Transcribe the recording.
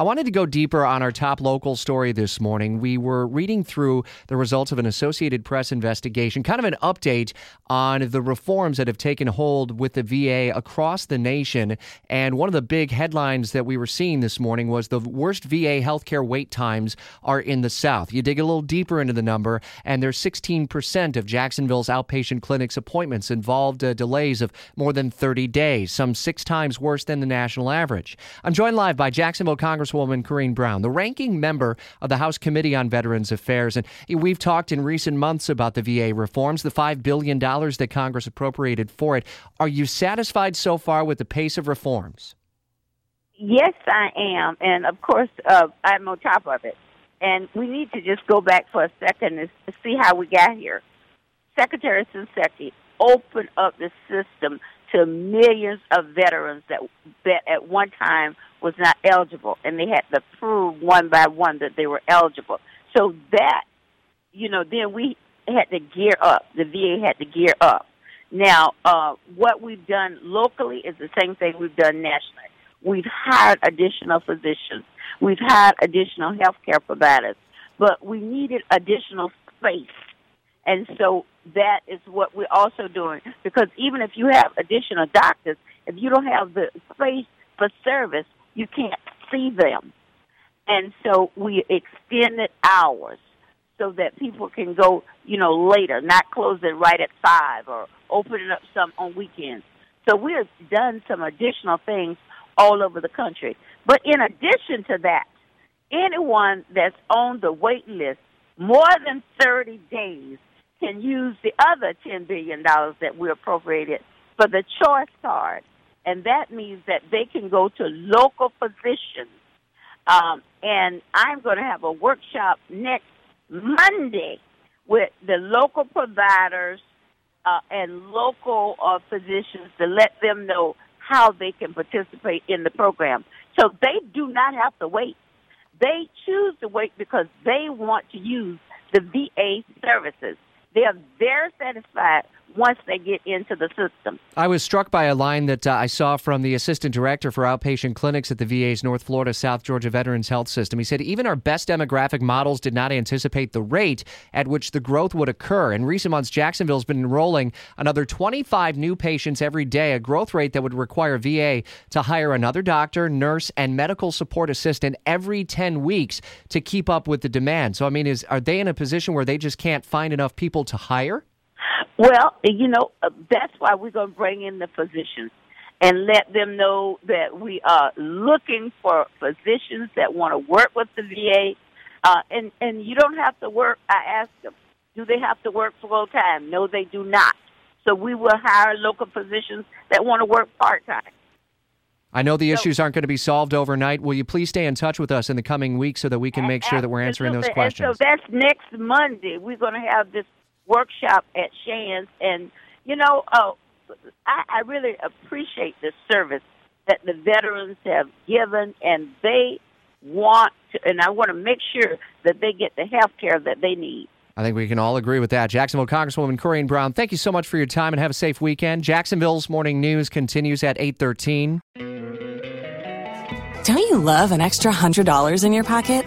I wanted to go deeper on our top local story this morning. We were reading through the results of an Associated Press investigation, kind of an update on the reforms that have taken hold with the VA across the nation. And one of the big headlines that we were seeing this morning was the worst VA healthcare wait times are in the South. You dig a little deeper into the number, and there's 16% of Jacksonville's outpatient clinics appointments involved uh, delays of more than 30 days, some six times worse than the national average. I'm joined live by Jacksonville Congress Congresswoman Corrine Brown, the ranking member of the House Committee on Veterans Affairs. And we've talked in recent months about the VA reforms, the $5 billion that Congress appropriated for it. Are you satisfied so far with the pace of reforms? Yes, I am. And of course, uh, I'm on top of it. And we need to just go back for a second and see how we got here. Secretary Shinseki opened up the system to millions of veterans that, that at one time was not eligible, and they had to prove one by one that they were eligible. So that, you know, then we had to gear up. The VA had to gear up. Now, uh, what we've done locally is the same thing we've done nationally. We've hired additional physicians. We've hired additional healthcare providers, but we needed additional space. And so that is what we're also doing. Because even if you have additional doctors, if you don't have the space for service, you can't see them. And so we extended hours so that people can go, you know, later, not close it right at five or open it up some on weekends. So we have done some additional things all over the country. But in addition to that, anyone that's on the wait list more than 30 days can use the other $10 billion that we appropriated for the choice card and that means that they can go to local physicians. Um, and I'm going to have a workshop next Monday with the local providers uh, and local uh, physicians to let them know how they can participate in the program. So they do not have to wait. They choose to wait because they want to use the VA services. They are very satisfied once they get into the system. I was struck by a line that uh, I saw from the assistant director for outpatient clinics at the VA's North Florida South Georgia Veterans Health System. He said even our best demographic models did not anticipate the rate at which the growth would occur. In recent months, Jacksonville's been enrolling another 25 new patients every day, a growth rate that would require VA to hire another doctor, nurse, and medical support assistant every 10 weeks to keep up with the demand. So, I mean, is are they in a position where they just can't find enough people to hire? Well, you know, uh, that's why we're going to bring in the physicians and let them know that we are looking for physicians that want to work with the VA. Uh, and, and you don't have to work. I asked them, do they have to work full time? No, they do not. So we will hire local physicians that want to work part time. I know the so, issues aren't going to be solved overnight. Will you please stay in touch with us in the coming weeks so that we can make sure that we're answering those questions? So that's next Monday. We're going to have this workshop at Shands, and you know, uh, I, I really appreciate the service that the veterans have given, and they want to, and I want to make sure that they get the health care that they need. I think we can all agree with that. Jacksonville Congresswoman Corrine Brown, thank you so much for your time and have a safe weekend. Jacksonville's morning news continues at 813. Don't you love an extra $100 in your pocket?